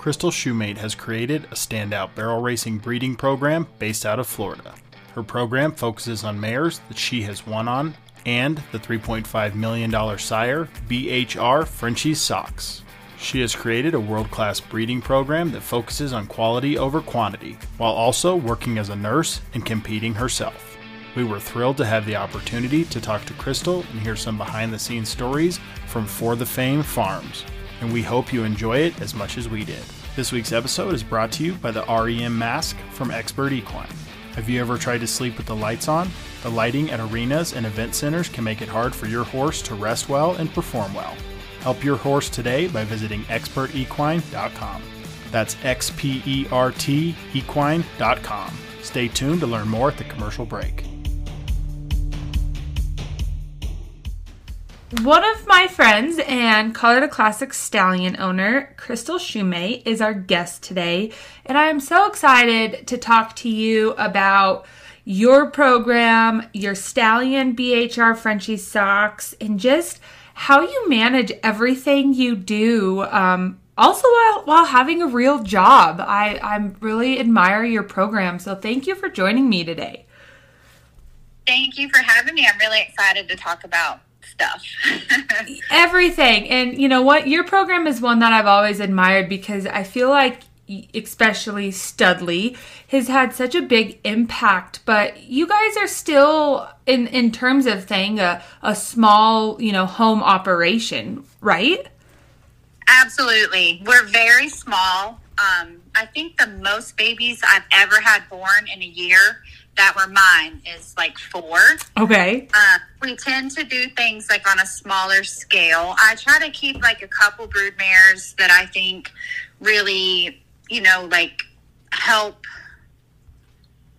Crystal Shumate has created a standout barrel racing breeding program based out of Florida. Her program focuses on mares that she has won on and the $3.5 million sire BHR Frenchies Socks. She has created a world class breeding program that focuses on quality over quantity, while also working as a nurse and competing herself. We were thrilled to have the opportunity to talk to Crystal and hear some behind the scenes stories from For the Fame Farms, and we hope you enjoy it as much as we did. This week's episode is brought to you by the REM mask from Xpert Equine. Have you ever tried to sleep with the lights on? The lighting at arenas and event centers can make it hard for your horse to rest well and perform well. Help your horse today by visiting xpertequine.com. That's X P E R T equine.com. Stay tuned to learn more at the commercial break. One of my friends and Colorado Classic Stallion owner, Crystal Shumate, is our guest today. And I am so excited to talk to you about your program, your Stallion BHR Frenchies Socks, and just how you manage everything you do. Um, also, while, while having a real job, I, I really admire your program. So, thank you for joining me today. Thank you for having me. I'm really excited to talk about stuff. Everything. And you know what? Your program is one that I've always admired because I feel like especially Studley has had such a big impact but you guys are still in in terms of thing a, a small you know home operation right absolutely we're very small um, i think the most babies i've ever had born in a year that were mine is like four. Okay. Uh, we tend to do things like on a smaller scale. I try to keep like a couple brood mares that I think really, you know, like help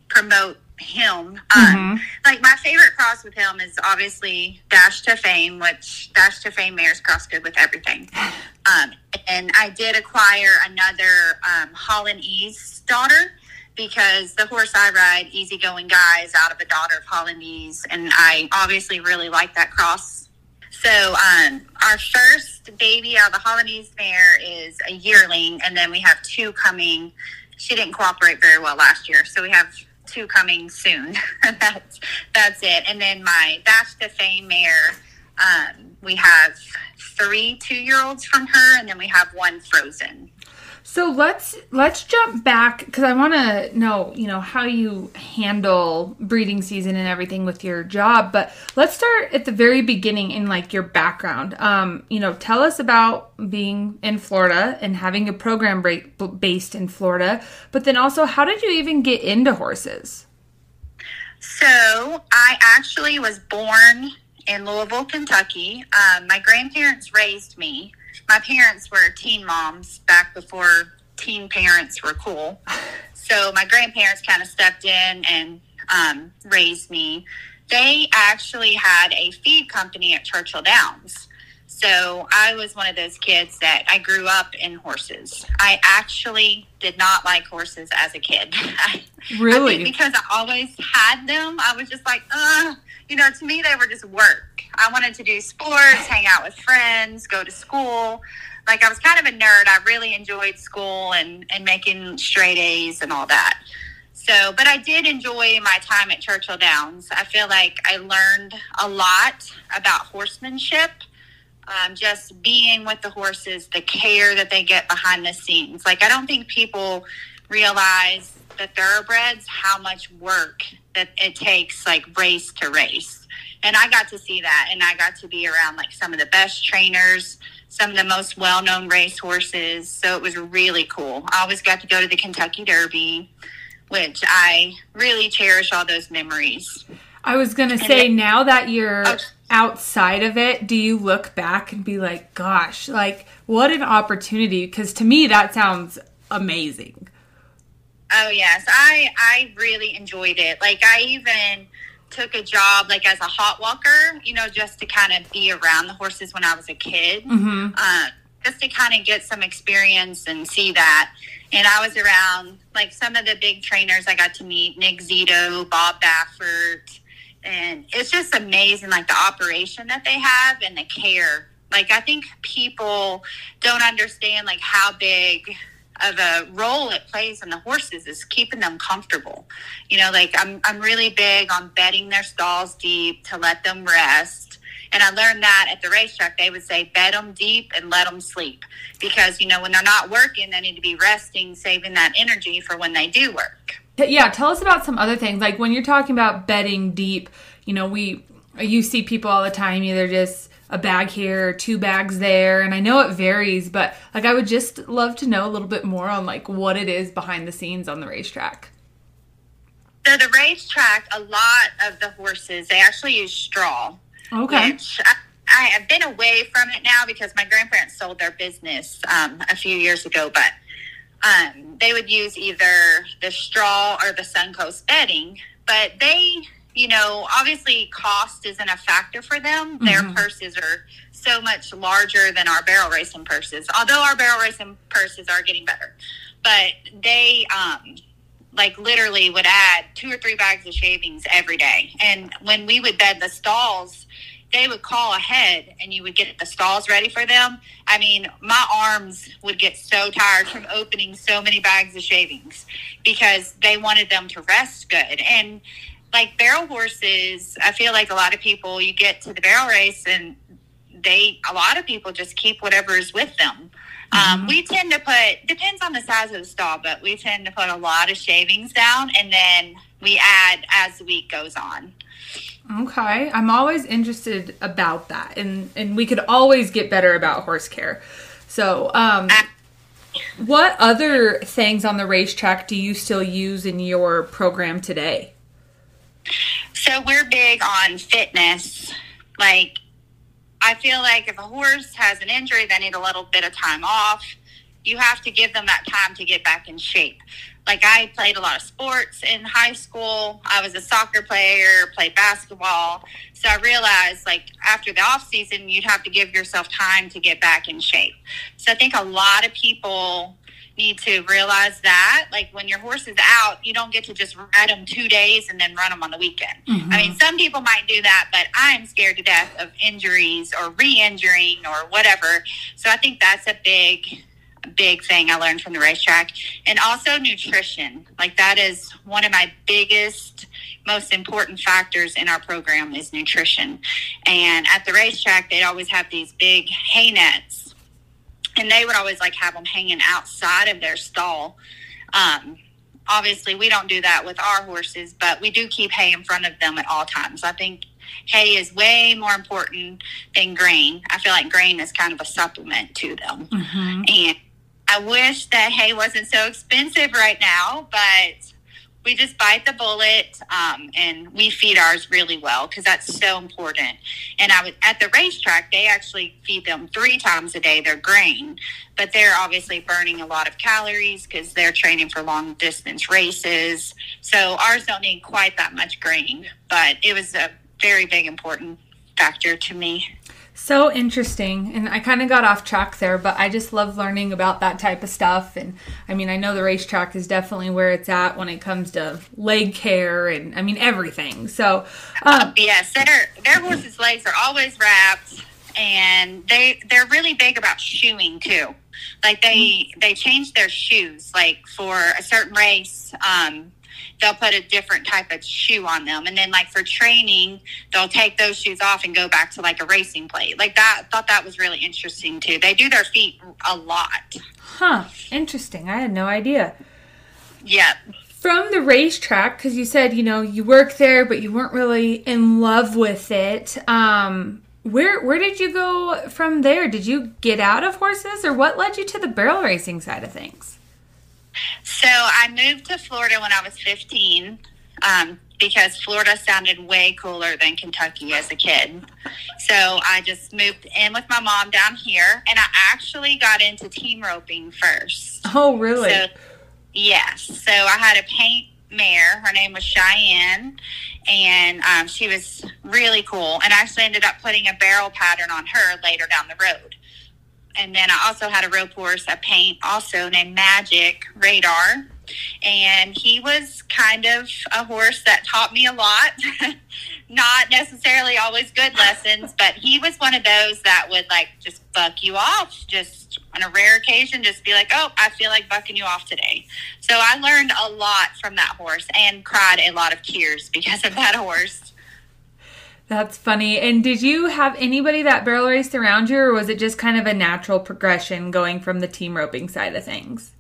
promote him. Um, mm-hmm. Like my favorite cross with him is obviously Dash to Fame, which Dash to Fame mares cross good with everything. Um, and I did acquire another um, Holland Ease daughter because the horse I ride, Easygoing Guy, is out of a daughter of Holland Ease, and I obviously really like that cross. So um, our first baby out of the Holland Ease mare is a yearling, and then we have two coming. She didn't cooperate very well last year, so we have two coming soon. that's that's it. And then my Dash to Fame mare, um, we have three two year olds from her, and then we have one frozen. So let's let's jump back because I want to know, you know, how you handle breeding season and everything with your job. But let's start at the very beginning in like your background. Um, you know, tell us about being in Florida and having a program break, based in Florida. But then also, how did you even get into horses? So I actually was born in Louisville, Kentucky. Um, my grandparents raised me my parents were teen moms back before teen parents were cool. So my grandparents kind of stepped in and um, raised me. They actually had a feed company at Churchill Downs. So I was one of those kids that I grew up in horses. I actually did not like horses as a kid. really? I because I always had them. I was just like, uh, you know, to me, they were just work. I wanted to do sports, hang out with friends, go to school. Like I was kind of a nerd. I really enjoyed school and, and making straight A's and all that. So, but I did enjoy my time at Churchill Downs. I feel like I learned a lot about horsemanship, um, just being with the horses, the care that they get behind the scenes. Like, I don't think people realize the thoroughbreds how much work that it takes, like race to race and I got to see that, and I got to be around like some of the best trainers, some of the most well-known racehorses. So it was really cool. I always got to go to the Kentucky Derby, which I really cherish all those memories. I was gonna say, now that you're oh, outside of it, do you look back and be like, "Gosh, like what an opportunity"? Because to me, that sounds amazing. Oh yes, I I really enjoyed it. Like I even took a job like as a hot walker, you know, just to kind of be around the horses when I was a kid, mm-hmm. uh, just to kind of get some experience and see that. And I was around like some of the big trainers I got to meet, Nick Zito, Bob Baffert, and it's just amazing, like the operation that they have and the care. Like I think people don't understand like how big of a role it plays in the horses is keeping them comfortable. You know, like I'm I'm really big on bedding their stalls deep to let them rest. And I learned that at the racetrack, they would say bed them deep and let them sleep because you know when they're not working, they need to be resting, saving that energy for when they do work. Yeah, tell us about some other things. Like when you're talking about bedding deep, you know, we you see people all the time either just a bag here, two bags there, and I know it varies, but like I would just love to know a little bit more on like what it is behind the scenes on the racetrack. So the racetrack, a lot of the horses they actually use straw. Okay. Which I, I have been away from it now because my grandparents sold their business um, a few years ago, but um, they would use either the straw or the Suncoast bedding, but they you know, obviously cost isn't a factor for them. Mm-hmm. Their purses are so much larger than our barrel racing purses, although our barrel racing purses are getting better. But they, um, like literally would add two or three bags of shavings every day. And when we would bed the stalls, they would call ahead and you would get the stalls ready for them. I mean, my arms would get so tired from opening so many bags of shavings because they wanted them to rest good. And like barrel horses, I feel like a lot of people, you get to the barrel race and they, a lot of people just keep whatever is with them. Um, mm-hmm. Um, we tend to put, depends on the size of the stall, but we tend to put a lot of shavings down and then we add as the week goes on. Okay. I'm always interested about that. And, and we could always get better about horse care. So, um, what other things on the racetrack do you still use in your program today? So we're big on fitness. Like, I feel like if a horse has an injury, they need a little bit of time off. You have to give them that time to get back in shape. Like, I played a lot of sports in high school. I was a soccer player, played basketball. So I realized, like, after the off season, you'd have to give yourself time to get back in shape. So I think a lot of people need to realize that like when your horse is out you don't get to just ride them two days and then run them on the weekend. Mm-hmm. i mean some people might do that but i'm scared to death of injuries or re-injuring or whatever. So i think that's a big big thing i learned from the racetrack. And also nutrition. Like that is one of my biggest most important factors in our program is nutrition. And at the racetrack they'd always have these big hay nets and they would always like have them hanging outside of their stall. Um, obviously, we don't do that with our horses, but we do keep hay in front of them at all times. I think hay is way more important than grain. I feel like grain is kind of a supplement to them. Mm-hmm. And I wish that hay wasn't so expensive right now, but we just bite the bullet um, and we feed ours really well because that's so important. And I was at the racetrack, they actually feed them three times a day their grain, but they're obviously burning a lot of calories because they're training for long distance races. So ours don't need quite that much grain, but it was a very big important factor to me. So interesting. And I kind of got off track there, but I just love learning about that type of stuff. And I mean, I know the racetrack is definitely where it's at when it comes to leg care and I mean, everything. So, um, yes, their, their horses' legs are always wrapped and they, they're really big about shoeing too. Like they, they change their shoes, like for a certain race, um, they'll put a different type of shoe on them. And then like for training, they'll take those shoes off and go back to like a racing plate. Like that thought that was really interesting too. They do their feet a lot. Huh. Interesting. I had no idea. Yep. From the racetrack, because you said, you know, you work there, but you weren't really in love with it. Um, where where did you go from there? Did you get out of horses or what led you to the barrel racing side of things? So I moved to Florida when I was 15 um, because Florida sounded way cooler than Kentucky as a kid. So I just moved in with my mom down here, and I actually got into team roping first. Oh, really? So, yes. So I had a paint mare. Her name was Cheyenne, and um, she was really cool. And I actually ended up putting a barrel pattern on her later down the road and then I also had a rope horse, a paint also named Magic Radar. and he was kind of a horse that taught me a lot. Not necessarily always good lessons, but he was one of those that would like just buck you off, just on a rare occasion, just be like, oh, I feel like bucking you off today. So I learned a lot from that horse and cried a lot of tears because of that horse. That's funny. And did you have anybody that barrel raced around you, or was it just kind of a natural progression going from the team roping side of things?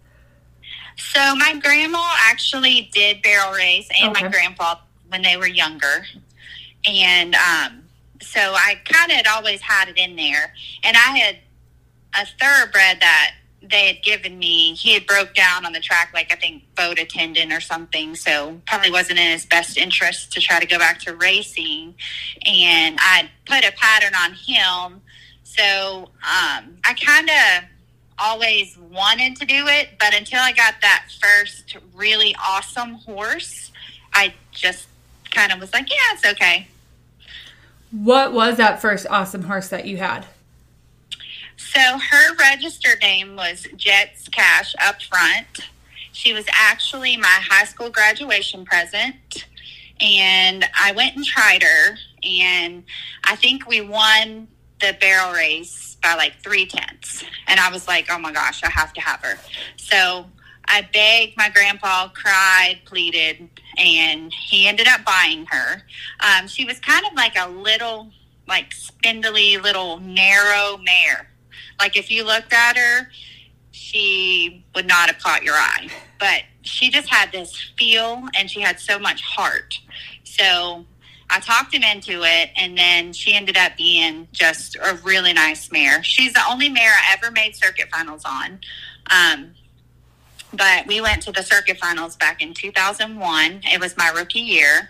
So my grandma actually did barrel race, and Okay. my grandpa when they were younger, and um, so I kind of had always had it in there. And I had a thoroughbred that they had given me. He had broke down on the track, like I think boat attendant or something. So probably wasn't in his best interest to try to go back to racing. And I put a pattern on him. So um, I kind of always wanted to do it, but until I got that first really awesome horse, I just kind of was like, yeah, it's okay. What was that first awesome horse that you had? So her registered name was Jets Cash up front. She was actually my high school graduation present. And I went and tried her, and I think we won the barrel race by like three tenths. And I was like, oh my gosh, I have to have her. So I begged my grandpa, cried, pleaded, and he ended up buying her. Um, she was kind of like a little, like spindly, little narrow mare. Like if you looked at her, she would not have caught your eye. But she just had this feel and she had so much heart. So I talked him into it and then she ended up being just a really nice mare. She's the only mare I ever made circuit finals on. Um, but we went to the circuit finals back in 2001. It was my rookie year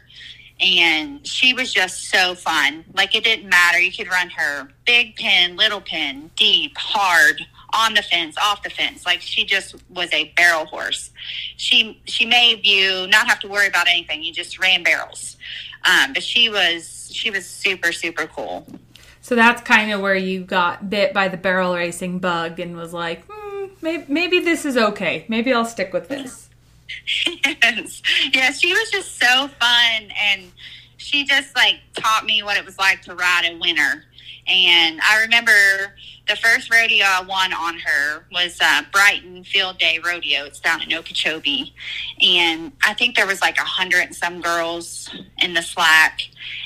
and she was just so fun. Like it didn't matter. You could run her big pin, little pin, deep, hard, on the fence, off the fence. Like she just was a barrel horse. She she made you not have to worry about anything. You just ran barrels. Um, but she was she was super super cool. So that's kind of where you got bit by the barrel racing bug and was like, hmm, maybe, maybe this is okay. Maybe I'll stick with this. Yes. Yeah, she was just so fun and she just like taught me what it was like to ride a winner. And I remember the first rodeo I won on her was uh, Brighton Field Day Rodeo. It's down in Okeechobee, and I think there was like a hundred and some girls in the slack,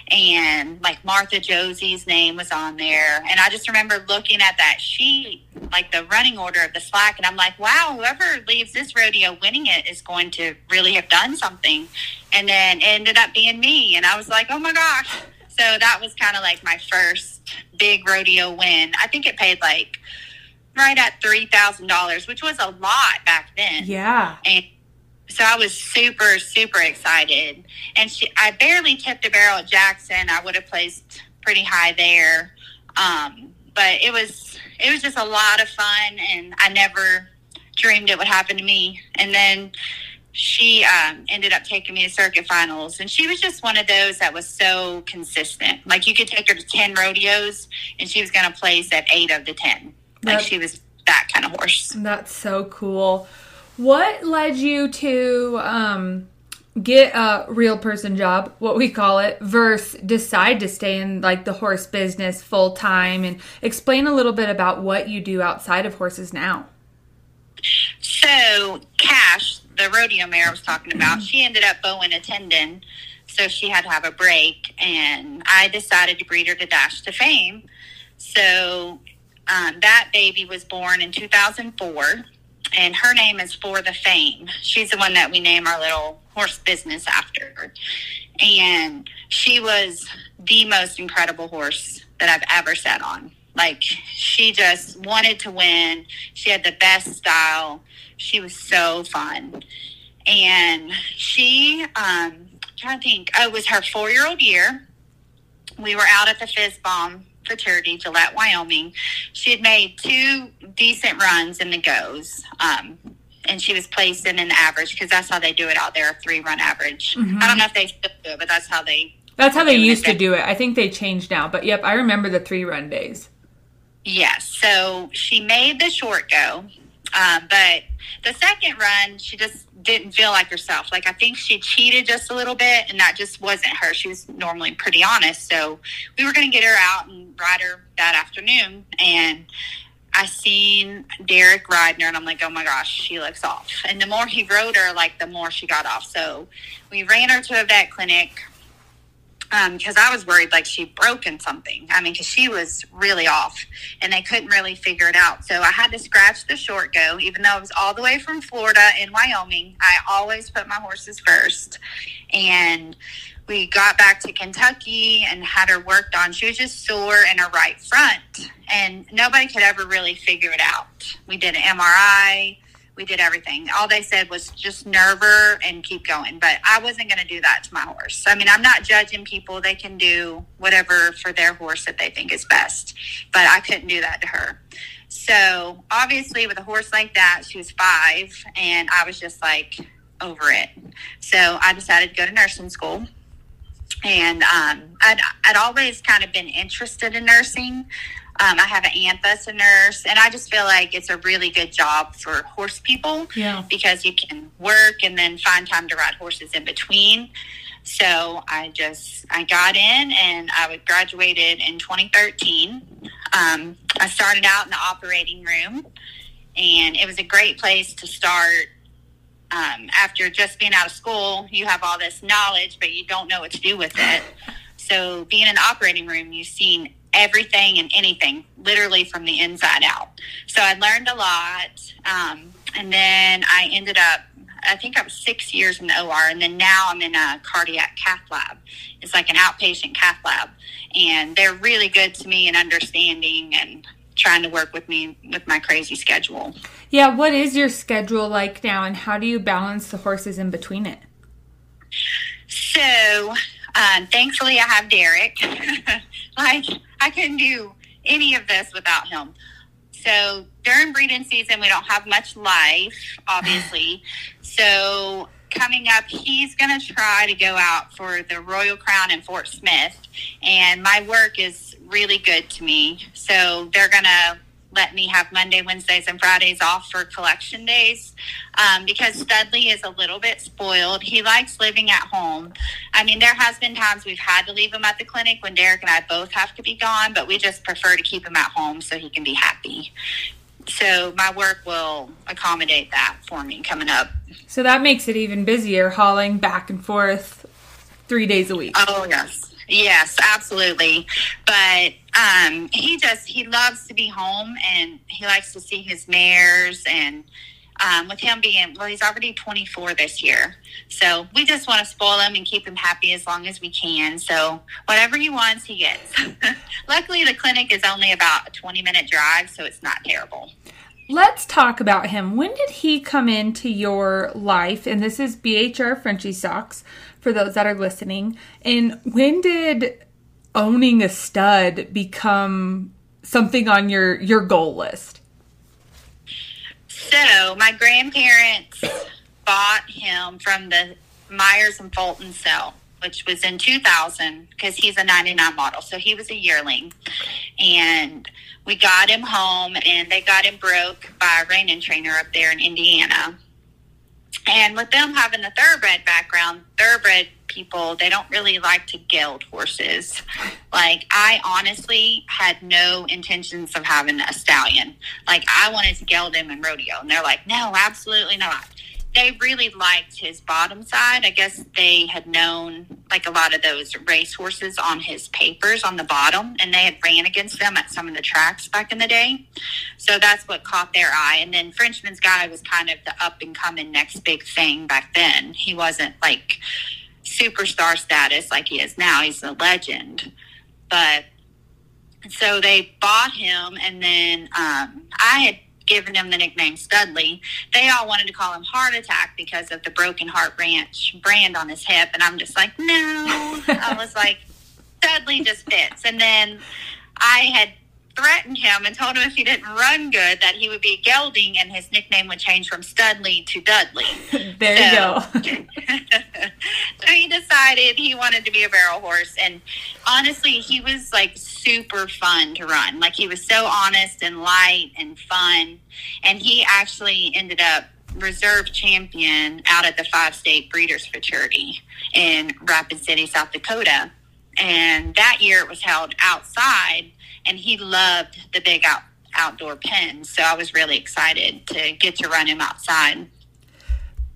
and like Martha Josey's name was on there. And I just remember looking at that sheet, like the running order of the slack, and I'm like, wow, whoever leaves this rodeo winning it is going to really have done something. And then it ended up being me, and I was like, oh my gosh. So that was kind of like my first big rodeo win. I think it paid like right at three thousand dollars, which was a lot back then. Yeah. And so I was super, super excited. And she, I barely tipped a barrel at Jackson. I would have placed pretty high there. Um, but it was, it was just a lot of fun, and I never dreamed it would happen to me. And then she um, ended up taking me to circuit finals, and she was just one of those that was so consistent. Like you could take her to ten rodeos, and she was going to place at eight of the ten. Like she was that kind of horse. That's so cool. What led you to um, get a real person job, what we call it, versus decide to stay in like the horse business full time? And explain a little bit about what you do outside of horses now. So the rodeo mare I was talking about, she ended up bowing a tendon, so she had to have a break, and I decided to breed her to Dash to Fame. So um, that baby was born in 2004, and her name is For the Fame. She's the one that we name our little horse business after, and she was the most incredible horse that I've ever sat on. Like she just wanted to win. She had the best style. She was so fun. And she, um, I'm trying to think, oh, it was her four year old year. We were out at the Fizz Bomb Futurity, Gillette, Wyoming. She had made two decent runs in the goes. Um, and she was placed in an average because that's how they do it out there, a three run average. I don't know if they still do it, but that's how they That's how they used to do it. I think they changed now, but yep, I remember the three run days. Yes. So she made the short go. Um, but the second run, she just didn't feel like herself. Like I think she cheated just a little bit, and that just wasn't her. She was normally pretty honest. So we were going to get her out and ride her that afternoon, and I seen Derek riding her, and I'm like, oh my gosh, she looks off. And the more he rode her, like the more she got off. So we ran her to a vet clinic because um, I was worried like she'd broken something. I mean, because she was really off and they couldn't really figure it out. So I had to scratch the short go, even though it was all the way from Florida in Wyoming. I always put my horses first. And we got back to Kentucky and had her worked on. She was just sore in her right front, and nobody could ever really figure it out. We did an MRI we did everything. All they said was just nerve her and keep going. But I wasn't going to do that to my horse. So I mean, I'm not judging people. They can do whatever for their horse that they think is best. But I couldn't do that to her. So obviously, with a horse like that, she was five, and I was just like over it. So I decided to go to nursing school. And um, I'd, I'd always kind of been interested in nursing. Um, I have an aunt that's a nurse, and I just feel like it's a really good job for horse people yeah. because you can work and then find time to ride horses in between. So I just I got in and I graduated in 2013. Um, I started out in the operating room, and it was a great place to start. Um, after just being out of school, you have all this knowledge, but you don't know what to do with it. So being in the operating room, you've seen everything and anything, literally from the inside out. So I learned a lot. Um, and then I ended up, I think I was six years in the OR, and then now I'm in a cardiac cath lab. It's like an outpatient cath lab. And they're really good to me in understanding and trying to work with me with my crazy schedule. Yeah, what is your schedule like now, and how do you balance the horses in between it? So, um, thankfully, I have Derek. like, I couldn't do any of this without him. So during breeding season, we don't have much life, obviously. so coming up, he's going to try to go out for the Royal Crown in Fort Smith. And my work is really good to me. So they're going to let me have Monday, Wednesdays, and Fridays off for collection days um, because Studley is a little bit spoiled. He likes living at home. I mean, there has been times we've had to leave him at the clinic when Derek and I both have to be gone, but we just prefer to keep him at home so he can be happy. So my work will accommodate that for me coming up. So that makes it even busier hauling back and forth three days a week. Oh, yes. Yes, absolutely. But um, he just he loves to be home and he likes to see his mares and um, with him being well he's already 24 this year so we just want to spoil him and keep him happy as long as we can so whatever he wants he gets luckily the clinic is only about a 20 minute drive so it's not terrible Let's talk about him. When did he come into your life? And this is BHR Frenchies Socks for those that are listening. And when did owning a stud become something on your your goal list? So my grandparents bought him from the Myers and Fulton sale, which was in 2000 because he's a 99 model. So he was a yearling. And we got him home and they got him broke by a reining trainer up there in Indiana. And with them having the thoroughbred background, thoroughbred people, they don't really like to geld horses. Like, I honestly had no intentions of having a stallion. Like, I wanted to geld him in rodeo. And they're like, no, absolutely not they really liked his bottom side. I guess they had known like a lot of those race horses on his papers on the bottom, and they had ran against them at some of the tracks back in the day. So that's what caught their eye. And then Frenchman's Guy was kind of the up and coming next big thing back then. He wasn't like superstar status like he is now. He's a legend, but so they bought him, and then um, I had given him the nickname Studley. They all wanted to call him Heart Attack because of the Broken Heart Ranch brand on his hip. And I'm just like, no. I was like, Studley just fits. And then I had threatened him and told him if he didn't run good that he would be gelding and his nickname would change from Studley to Dudley. there you go. so he decided he wanted to be a barrel horse and honestly he was like super fun to run. Like he was so honest and light and fun and he actually ended up reserve champion out at the five state breeders futurity in Rapid City, South Dakota. And that year it was held outside and he loved the big out, outdoor pens. So I was really excited to get to run him outside.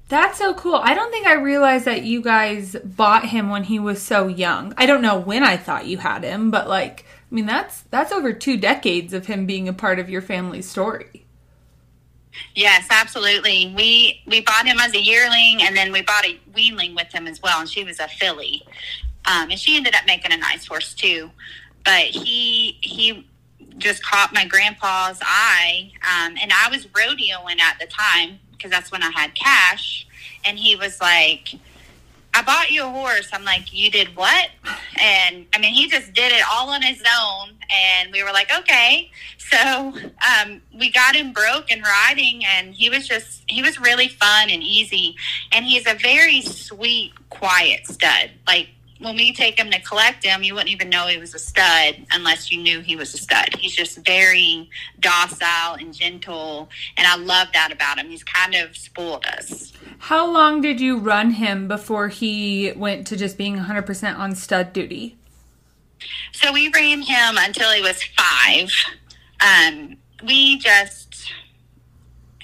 That's so cool. I don't think I realized that you guys bought him when he was so young. I don't know when I thought you had him, but like, I mean, that's that's over two decades of him being a part of your family's story. Yes, absolutely. We we bought him as a yearling, and then we bought a weanling with him as well, and she was a filly, um, and she ended up making a nice horse too but he he just caught my grandpa's eye, um, and I was rodeoing at the time because that's when I had cash, and he was like. I bought you a horse. I'm like, you did what? And I mean, he just did it all on his own. And we were like, okay. So um, we got him broke and riding, and he was just, he was really fun and easy. And he's a very sweet, quiet stud. Like, when we take him to collect him, you wouldn't even know he was a stud unless you knew he was a stud. He's just very docile and gentle, and I love that about him. He's kind of spoiled us. How long did you run him before he went to just being 100% on stud duty? So we ran him until he was five. Um, we just,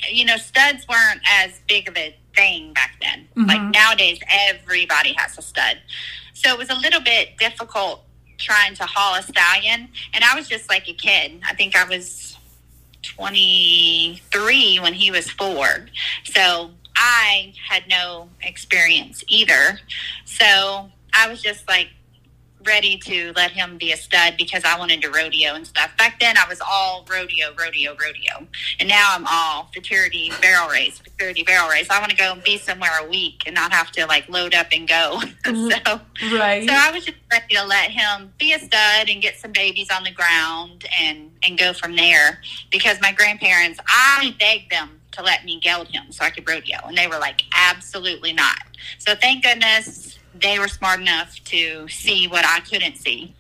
you know, studs weren't as big of a thing back then. Mm-hmm. Like nowadays, everybody has a stud. So it was a little bit difficult trying to haul a stallion. And I was just like a kid. I think I was 23 when he was four. So I had no experience either. So I was just like ready to let him be a stud because I wanted to rodeo and stuff. Back then, I was all rodeo, rodeo, rodeo, and now I'm all futurity barrel race, futurity barrel race. I want to go and be somewhere a week and not have to like load up and go. so mm-hmm. right. So I was just ready to let him be a stud and get some babies on the ground and and go from there because my grandparents, I begged them to let me geld him so I could rodeo, and they were like, absolutely not. So thank goodness they were smart enough to see what I couldn't see.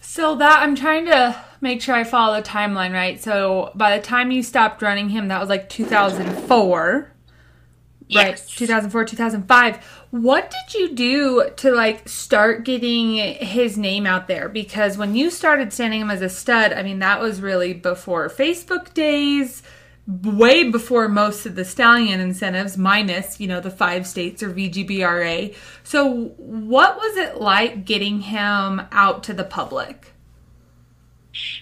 So that I'm trying to make sure I follow the timeline right. So by the time you stopped running him, that was like 2004. Yes. Right, 2004, 2005. What did you do to like start getting his name out there? Because when you started standing him as a stud, I mean, that was really before Facebook days way before most of the stallion incentives, minus, you know, the five states or VGBRA. So, what was it like getting him out to the public?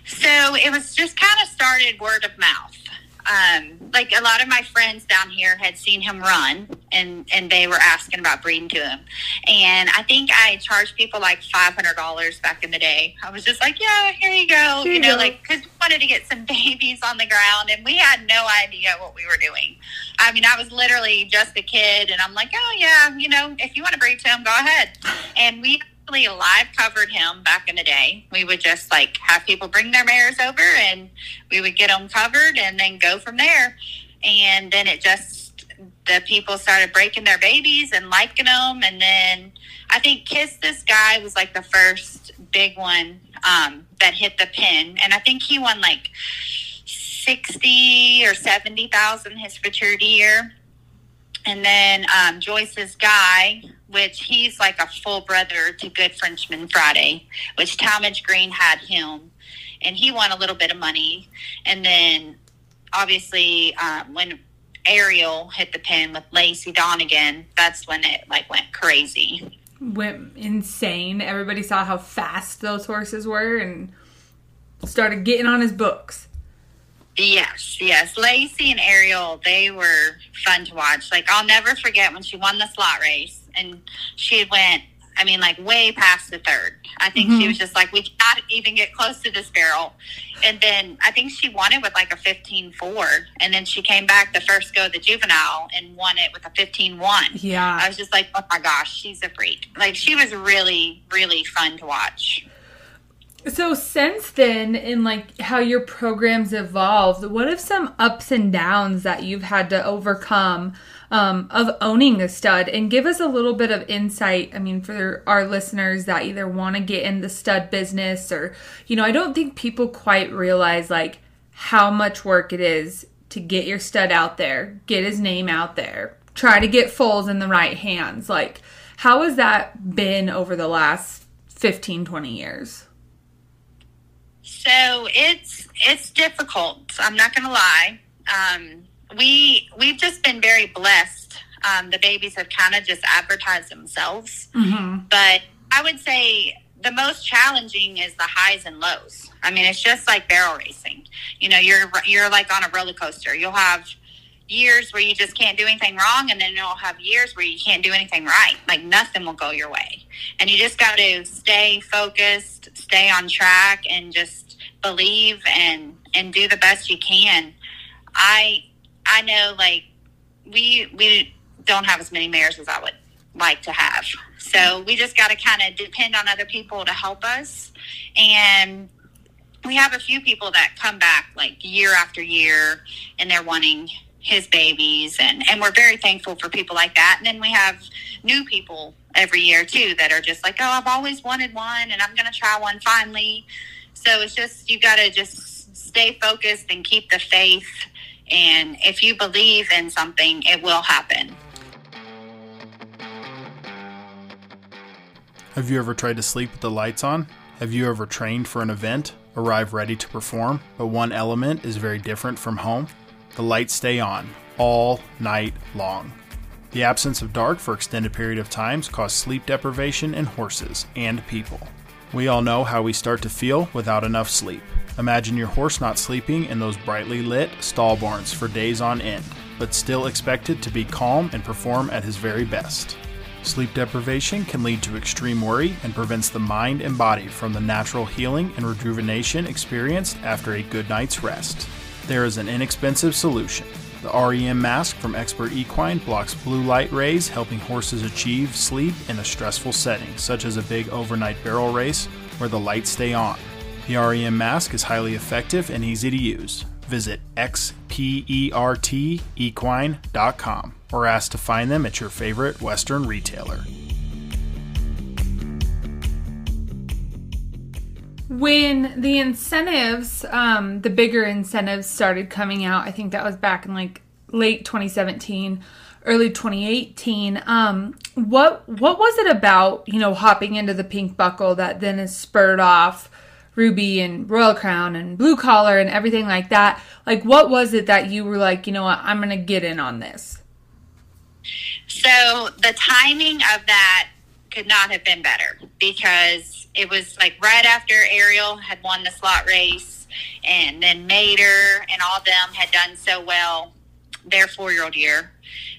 So, it was just kind of started word of mouth um, like a lot of my friends down here had seen him run and and they were asking about breeding to him. And i think i charged people like $500 back in the day. I was just like yeah here you go here you know go. like because we wanted to get some babies on the ground and we had no idea what we were doing. I mean i was literally just a kid and i'm like oh yeah you know if you want to breed to him go ahead. And we actually live covered him back in the day. We would just like have people bring their mares over and we would get them covered and then go from there. And then it just, the people started breaking their babies and liking them. And then I think Kiss This Guy was like the first big one um, that hit the pin. And I think he won like 60 or 70,000 his futurity year. And then um, Joyce's Guy which he's like a full brother to Good Frenchman Friday, which Talmadge Green had him, and he won a little bit of money. And then obviously um, when Ariel hit the pin with Lacey Donegan, that's when it like went crazy. Went insane. Everybody saw how fast those horses were and started getting on his books. Yes, yes. Lacey and Ariel, they were fun to watch. Like I'll never forget when she won the slot race and she went I mean, like way past the third. I think mm-hmm. she was just like, we can't even get close to this barrel. And then I think she won it with like a 15 4. And then she came back the first go of the juvenile and won it with a 15 1. Yeah. I was just like, oh my gosh, she's a freak. Like, she was really, really fun to watch. So since then, in like how your programs evolved, what have some ups and downs that you've had to overcome um, of owning a stud? And give us a little bit of insight. I mean, for our listeners that either want to get in the stud business or, you know, I don't think people quite realize like how much work it is to get your stud out there, get his name out there, try to get foals in the right hands. Like, how has that been over the last 15, 20 years? So it's it's difficult. I'm not going to lie. Um, we we've just been very blessed. Um, the babies have kind of just advertised themselves, mm-hmm. but I would say the most challenging is the highs and lows. I mean, it's just like barrel racing. You know, you're you're like on a roller coaster. You'll have years where you just can't do anything wrong, and then you'll have years where you can't do anything right. Like nothing will go your way, and you just got to stay focused, stay on track, and just believe and and do the best you can. I I know like we we don't have as many mares as I would like to have. So we just got to kind of depend on other people to help us. And we have a few people that come back like year after year and they're wanting his babies and and we're very thankful for people like that. And then we have new people every year too that are just like oh i've always wanted one and i'm going to try one finally. So it's just you got to just stay focused and keep the faith. And if you believe in something it will happen. Have you ever tried to sleep with the lights on? Have you ever trained for an event arrive ready to perform but one element is very different from home the lights stay on all night long. The absence of dark for extended period of times causes sleep deprivation in horses and people. We all know how we start to feel without enough sleep. Imagine your horse not sleeping in those brightly lit stall barns for days on end, but still expected to be calm and perform at his very best. Sleep deprivation can lead to extreme worry and prevents the mind and body from the natural healing and rejuvenation experienced after a good night's rest. There is an inexpensive solution. The REM mask from Xpert Equine blocks blue light rays, helping horses achieve sleep in a stressful setting, such as a big overnight barrel race where the lights stay on. The REM mask is highly effective and easy to use. Visit xpertequine.com or ask to find them at your favorite Western retailer. When the incentives, um, the bigger incentives started coming out, I think that was back in like late 2017, early 2018. Um, what what was it about, you know, hopping into the pink buckle that then has spurred off Ruby and Royal Crown and Blue Collar and everything like that? Like, what was it that you were like, you know what, I'm gonna get in on this? So the timing of that could not have been better because it was like right after Ariel had won the slot race, and then Mater and all of them had done so well their four year old year.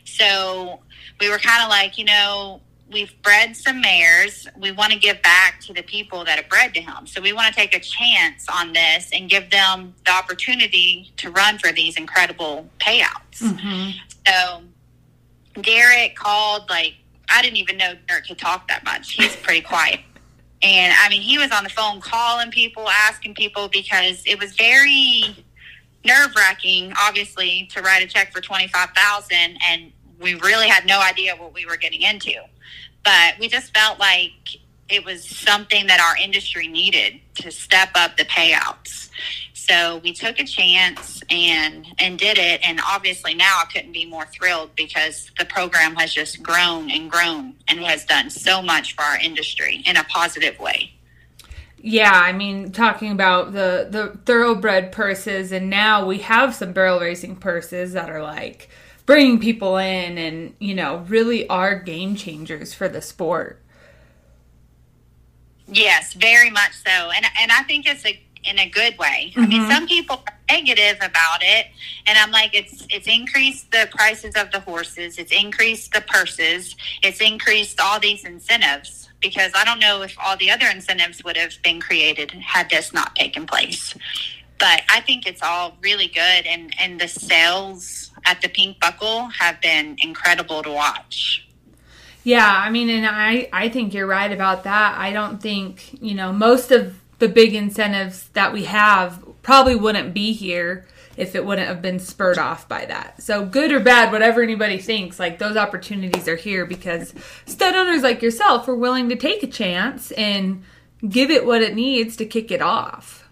So we were kind of like, you know, we've bred some mares. We want to give back to the people that have bred to him. So we want to take a chance on this and give them the opportunity to run for these incredible payouts. Mm-hmm. So Garrett called like I didn't even know Garrett could talk that much. He's pretty quiet. And I mean, he was on the phone calling people, asking people because it was very nerve wracking, obviously, to write a check for twenty five thousand, and we really had no idea what we were getting into. But we just felt like it was something that our industry needed to step up the payouts. So we took a chance and and did it and obviously now I couldn't be more thrilled because the program has just grown and grown and has done so much for our industry in a positive way. Yeah, I mean, talking about the the thoroughbred purses, and now we have some barrel racing purses that are like bringing people in, and you know, really are game changers for the sport. Yes, very much so, and and I think it's a in a good way. Mm-hmm. I mean, mm-hmm. some people are negative about it, and I'm like, it's it's increased the prices of the horses, it's increased the purses, it's increased all these incentives because I don't know if all the other incentives would have been created had this not taken place. But I think it's all really good, and and the sales at the Pink Buckle have been incredible to watch. Yeah, I mean, and I I think you're right about that. I don't think you know most of the big incentives that we have probably wouldn't be here if it wouldn't have been spurred off by that. So good or bad, whatever anybody thinks, like those opportunities are here because stud owners like yourself are willing to take a chance and give it what it needs to kick it off.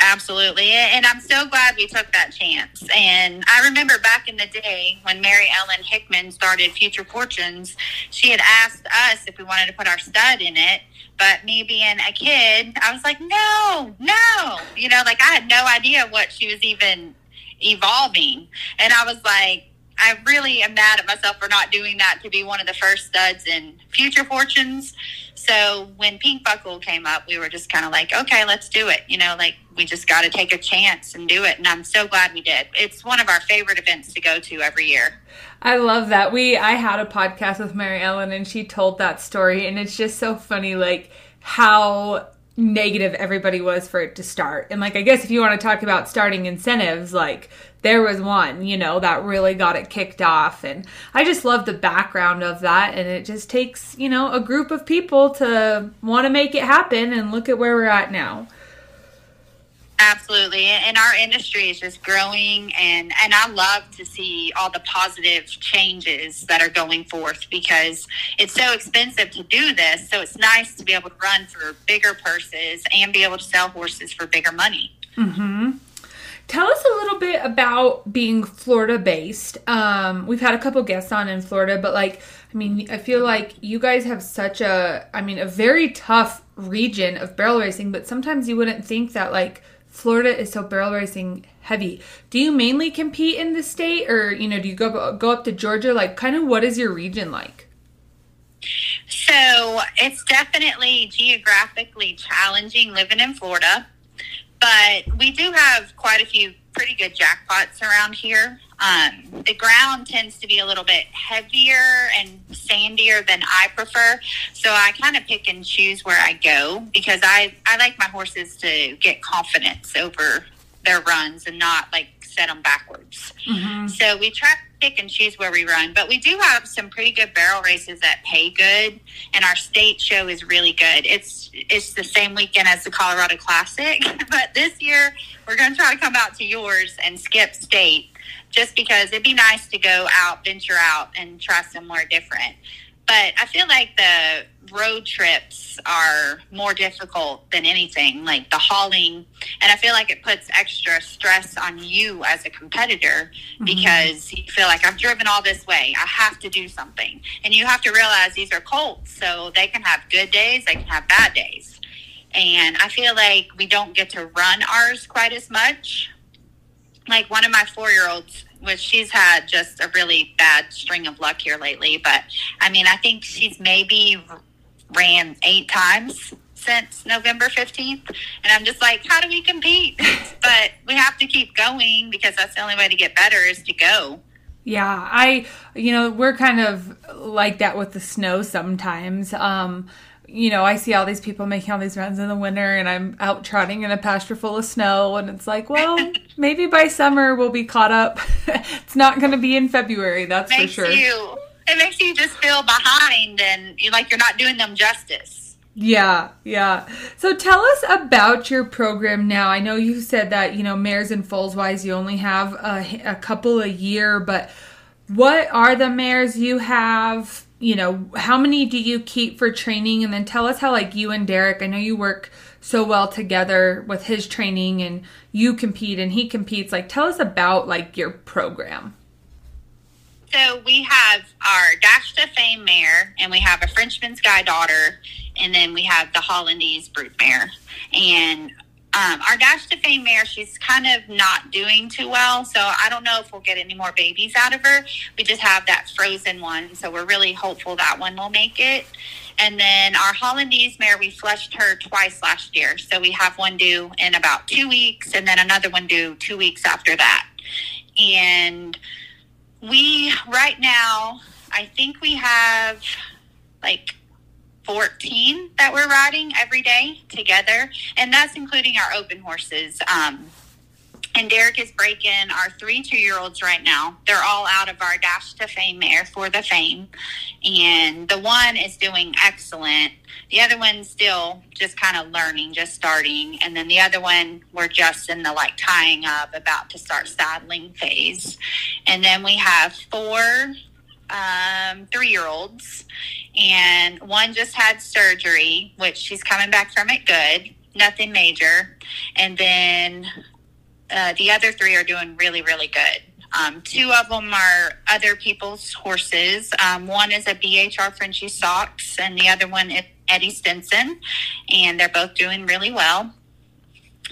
Absolutely. And I'm so glad we took that chance. And I remember back in the day when Mary Ellen Hickman started Future Fortunes, she had asked us if we wanted to put our stud in it. But me being a kid, I was like, no, no. You know, like I had no idea what she was even evolving. And I was like, I really am mad at myself for not doing that to be one of the first studs in Future Fortunes. So when Pink Buckle came up, we were just kind of like, okay, let's do it. You know, like we just got to take a chance and do it. And I'm so glad we did. It's one of our favorite events to go to every year. I love that. We I had a podcast with Mary Ellen and she told that story and it's just so funny like how negative everybody was for it to start. And like I guess if you want to talk about starting incentives, like there was one, you know, that really got it kicked off and I just love the background of that and it just takes, you know, a group of people to want to make it happen and look at where we're at now. Absolutely. And our industry is just growing and, and I love to see all the positive changes that are going forth because it's so expensive to do this. So it's nice to be able to run for bigger purses and be able to sell horses for bigger money. Mm-hmm. Tell us a little bit about being Florida based. Um, we've had a couple guests on in Florida, but like, I mean, I feel like you guys have such a, I mean, a very tough region of barrel racing, but sometimes you wouldn't think that like Florida is so barrel racing heavy. Do you mainly compete in the state, or you know, do you go go up to Georgia? Like, kind of, what is your region like? So it's definitely geographically challenging living in Florida, but we do have quite a few pretty good jackpots around here. Um, the ground tends to be a little bit heavier and sandier than I prefer, so I kind of pick and choose where I go because I I like my horses to get confidence over their runs and not like set them backwards. Mm-hmm. So we try to pick and choose where we run, but we do have some pretty good barrel races that pay good, and our state show is really good. It's it's the same weekend as the Colorado Classic, but this year we're going to try to come out to yours and skip state just because it'd be nice to go out, venture out, and try somewhere different. But I feel like the road trips are more difficult than anything, like the hauling. And I feel like it puts extra stress on you as a competitor mm-hmm. because you feel like I've driven all this way. I have to do something. And you have to realize these are colts, so they can have good days, they can have bad days. And I feel like we don't get to run ours quite as much like one of my four year olds which she's had just a really bad string of luck here lately but i mean i think she's maybe ran eight times since november 15th and i'm just like how do we compete? But we have to keep going because that's the only way to get better is to go. Yeah i you know we're kind of like that with the snow sometimes. Um you know, I see all these people making all these runs in the winter and I'm out trotting in a pasture full of snow and it's like, well, maybe by summer we'll be caught up. it's not going to be in February, that's for sure. You, it makes you just feel behind and you're like you're not doing them justice. Yeah, yeah. So tell us about your program now. I know you said that, you know, mares and foals wise you only have a, a couple a year, but what are the mares you have? You know, how many do you keep for training? And then tell us how, like, you and Derek, I know you work so well together with his training and you compete and he competes. Like, tell us about, like, your program. So we have our Dash Ta Fame mare, and we have a Frenchman's Sky daughter, and then we have the Holland Ease Brute mare. And um, our Dash Ta Fame mare, she's kind of not doing too well, so I don't know if we'll get any more babies out of her. We just have that frozen one, so we're really hopeful that one will make it. And then our Holland Ease mare, we flushed her twice last year, so we have one due in about two weeks, and then another one due two weeks after that. And we, right now, I think we have like 14 that we're riding every day together, and that's including our open horses. Um, And Derek is breaking our three two year olds right now. They're all out of our Dash Ta Fame mare for the Fame. And the one is doing excellent. The other one's still just kind of learning, just starting. And then the other one, we're just in the like tying up, about to start saddling phase. And then we have four um, three year olds, and one just had surgery, which she's coming back from it good, nothing major. And then uh, the other three are doing really, really good. Um, two of them are other people's horses. Um, one is a BHR Frenchies Socks, and the other one is Eddie Stinson, and they're both doing really well.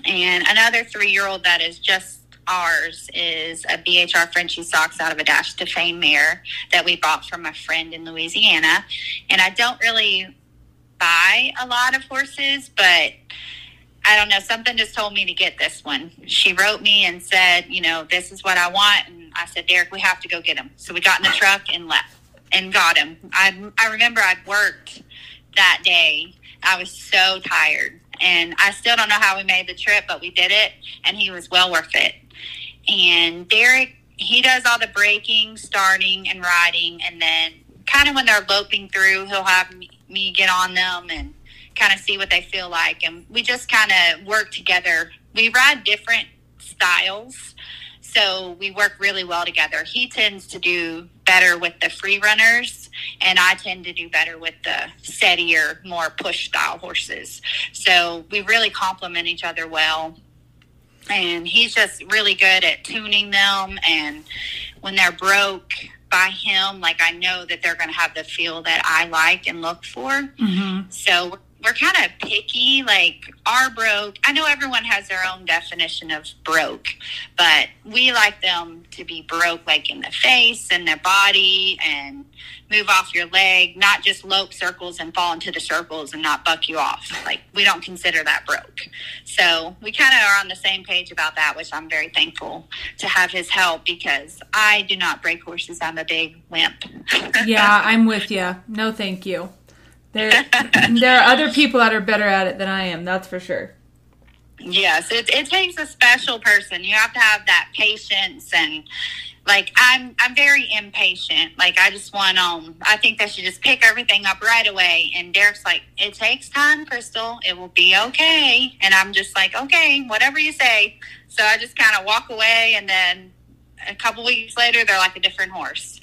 And another three year old that is just ours is a BHR Frenchies Socks out of a Dash Ta Fame mare that we bought from a friend in Louisiana. And I don't really buy a lot of horses, but I don't know, something just told me to get this one. She wrote me and said, you know, this is what I want. And I said, Derek, we have to go get him. So we got in the truck and left and got him. I, I remember I'd worked that day. I was so tired. And I still don't know how we made the trip, but we did it. And he was well worth it. And Derek, he does all the braking, starting, and riding. And then kind of when they're loping through, he'll have me get on them and kind of see what they feel like. And we just kind of work together. We ride different styles. So we work really well together. He tends to do better with the free runners, and I tend to do better with the steadier, more push style horses. So we really complement each other well. And he's just really good at tuning them. And when they're broke, by him, like I know that they're going to have the feel that I like and look for. Mm-hmm. So we're kind of picky. Like our broke, I know everyone has their own definition of broke, but we like them to be broke, like in the face and their body, and move off your leg, not just lope circles and fall into the circles and not buck you off. Like we don't consider that broke. So we kind of are on the same page about that, which I'm very thankful to have his help because I do not break horses. I'm a big wimp. yeah, I'm with you. No, thank you. There, there are other people that are better at it than I am. That's for sure. Yes, it, it takes a special person. You have to have that patience and like I'm I'm very impatient. Like I just want um I think they should just pick everything up right away. And Derek's like, It takes time, Crystal. It will be okay. And I'm just like, Okay, whatever you say. So I just kinda walk away and then a couple weeks later they're like a different horse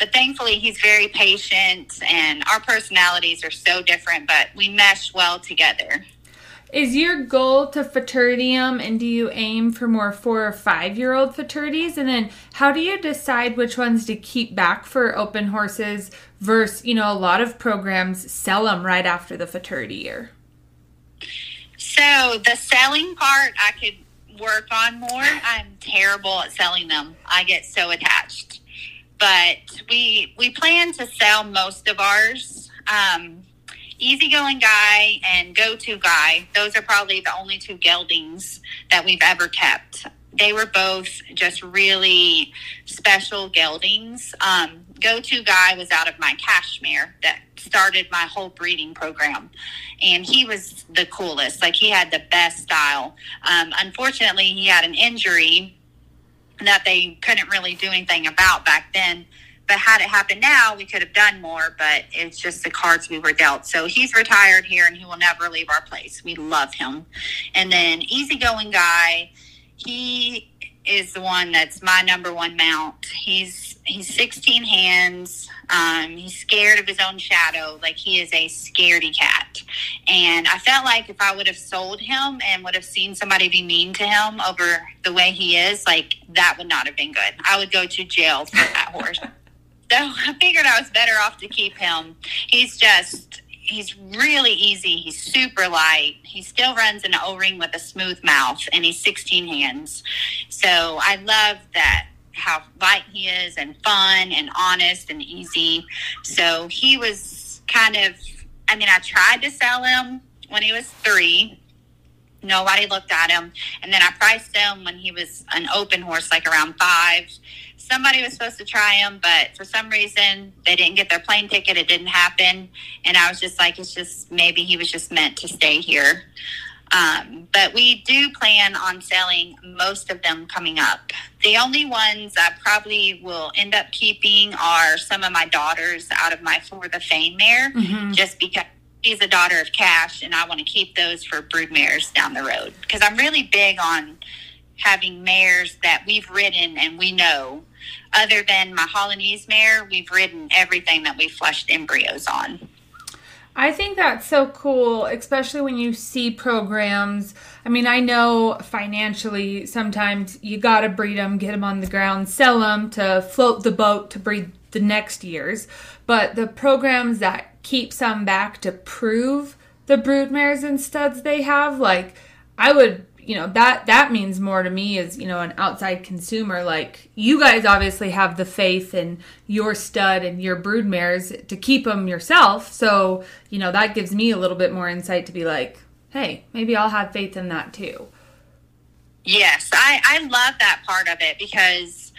but thankfully he's very patient and our personalities are so different but we mesh well together. Is your goal to futuritium and do you aim for more four or five year old futurities and then how do you decide which ones to keep back for open horses versus you know a lot of programs sell them right after the futurity year? So the selling part i could work on more. I'm terrible at selling them. I get so attached but we we plan to sell most of ours. Um, easygoing guy and go to guy. Those are probably the only two geldings that we've ever kept. They were both just really special geldings. Um, go to guy was out of my cashmere that started my whole breeding program, and he was the coolest. Like he had the best style. Um, unfortunately, he had an injury that they couldn't really do anything about back then. But had it happened now, we could have done more, but it's just the cards we were dealt. So he's retired here and he will never leave our place. We love him. And then easygoing guy, he is the one that's my number one mount. He's he's 16 hands. Um, he's scared of his own shadow. Like he is a scaredy cat. And I felt like if I would have sold him and would have seen somebody be mean to him over the way he is, like that would not have been good. I would go to jail for that horse. So I figured I was better off to keep him. He's just he's really easy. He's super light. He still runs an O ring with a smooth mouth, and he's 16 hands. So I love that how light he is, and fun, and honest, and easy. So he was kind of. I mean, I tried to sell him when he was three. Nobody looked at him, and then I priced him when he was an open horse, like around five somebody was supposed to try him, but for some reason they didn't get their plane ticket. It didn't happen. And I was just like, it's just maybe he was just meant to stay here. Um, but we do plan on selling most of them coming up. The only ones I probably will end up keeping are some of my daughters out of my For the Fame mare, Mhm. just because she's a daughter of Cash, and I want to keep those for brood mares down the road. Because I'm really big on having mares that we've ridden and we know. Other than my Holland Ease mare, we've ridden everything that we flushed embryos on. I think that's so cool, especially when you see programs. I mean, I know financially sometimes you got to breed them, get them on the ground, sell them to float the boat to breed the next years. But the programs that keep some back to prove the broodmares and studs they have, like I would, you know, that that means more to me as, you know, an outside consumer. Like you guys obviously have the faith in your stud and your broodmares to keep them yourself. So, you know, that gives me a little bit more insight to be like, hey, maybe I'll have faith in that too. Yes, I, I love that part of it because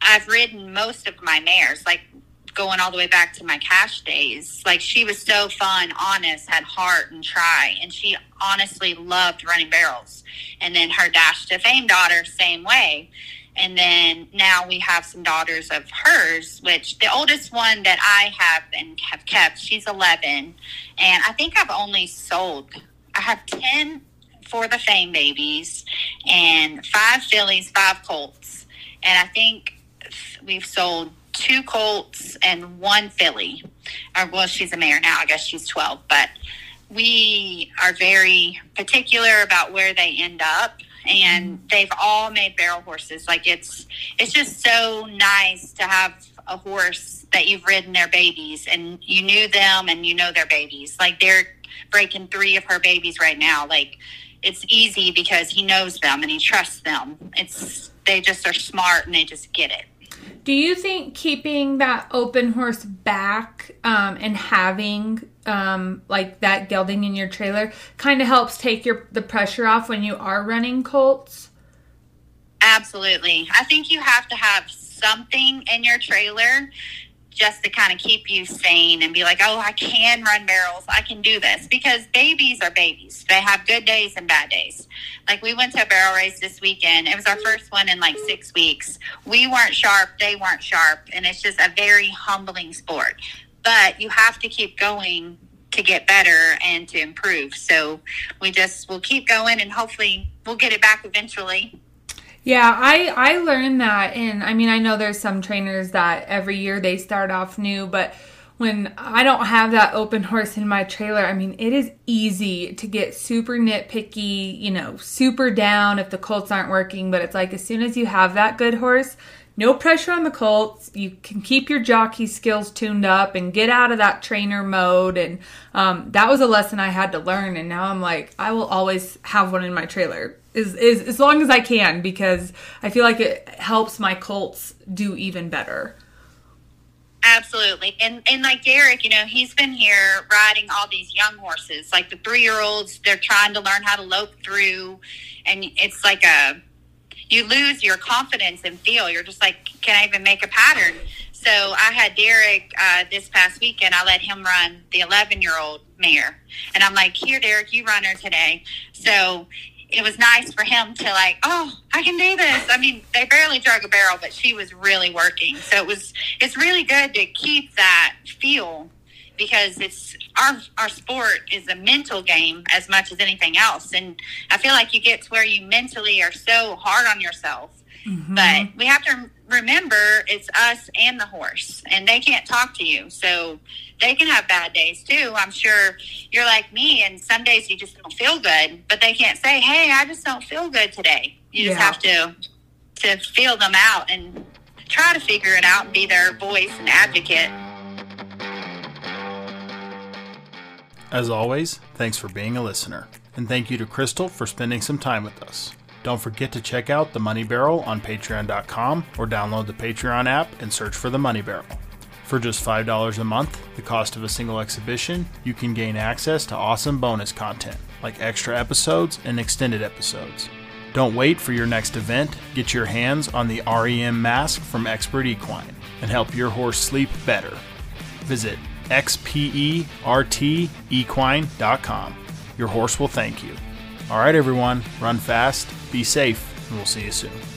I've ridden most of my mares, like going all the way back to my cash days. Like she was so fun, honest, had heart and try, and she honestly loved running barrels. And then her Dash Ta Fame daughter, same way. And then now we have some daughters of hers, which the oldest one that I have and have kept, she's 11. And I think I've only sold, I have 10 for the fame babies and five fillies, five colts. And I think we've sold two colts and one filly. Or, uh, well, she's a mare now. I guess she's 12. But we are very particular about where they end up. And mm-hmm. they've all made barrel horses. Like it's, it's just so nice to have a horse that you've ridden their babies and you knew them and you know their babies. Like they're breaking three of her babies right now. Like it's easy because he knows them and he trusts them. It's they just are smart and they just get it. Do you think keeping that open horse back um, and having um, like that gelding in your trailer kind of helps take your the pressure off when you are running colts? Absolutely. I think you have to have something in your trailer just to kind of keep you sane and be like, oh, I can run barrels. I can do this because babies are babies. They have good days and bad days. Like we went to a barrel race this weekend. It was our first one in like six weeks. We weren't sharp. They weren't sharp. And it's just a very humbling sport. But you have to keep going to get better and to improve. So we just will keep going and hopefully we'll get it back eventually. Yeah, I I learned that and I mean I know there's some trainers that every year they start off new, but when I don't have that open horse in my trailer, I mean it is easy to get super nitpicky, you know, super down if the colts aren't working, but it's like as soon as you have that good horse, no pressure on the colts. You can keep your jockey skills tuned up and get out of that trainer mode. And um, that was a lesson I had to learn. And now I'm like, I will always have one in my trailer is, is as long as I can because I feel like it helps my colts do even better. Absolutely. And and like Derek, you know, he's been here riding all these young horses. Like the three year olds, they're trying to learn how to lope through and it's like a you lose your confidence and feel. You're just like, can I even make a pattern? So I had Derek uh, this past weekend. I let him run the 11 year old mare, and I'm like, here, Derek, you run her today. So it was nice for him to like, oh, I can do this. I mean, they barely drug a barrel, but she was really working. So it was, it's really good to keep that feel because it's our our sport is a mental game as much as anything else and i feel like you get to where you mentally are so hard on yourself mm-hmm. but we have to remember it's us and the horse and they can't talk to you so they can have bad days too i'm sure you're like me and some days you just don't feel good but they can't say hey i just don't feel good today you just have to to feel them out and try to figure it out and be their voice and advocate As always, thanks for being a listener. And thank you to Crystal for spending some time with us. Don't forget to check out the Money Barrel on patreon.com or download the Patreon app and search for the Money Barrel. For just $5 a month, the cost of a single exhibition, you can gain access to awesome bonus content like extra episodes and extended episodes. Don't wait for your next event. Get your hands on the REM mask from Xpert Equine and help your horse sleep better. Visit xpertequine.com. Your horse will thank you. All right, everyone, run fast, be safe, and we'll see you soon.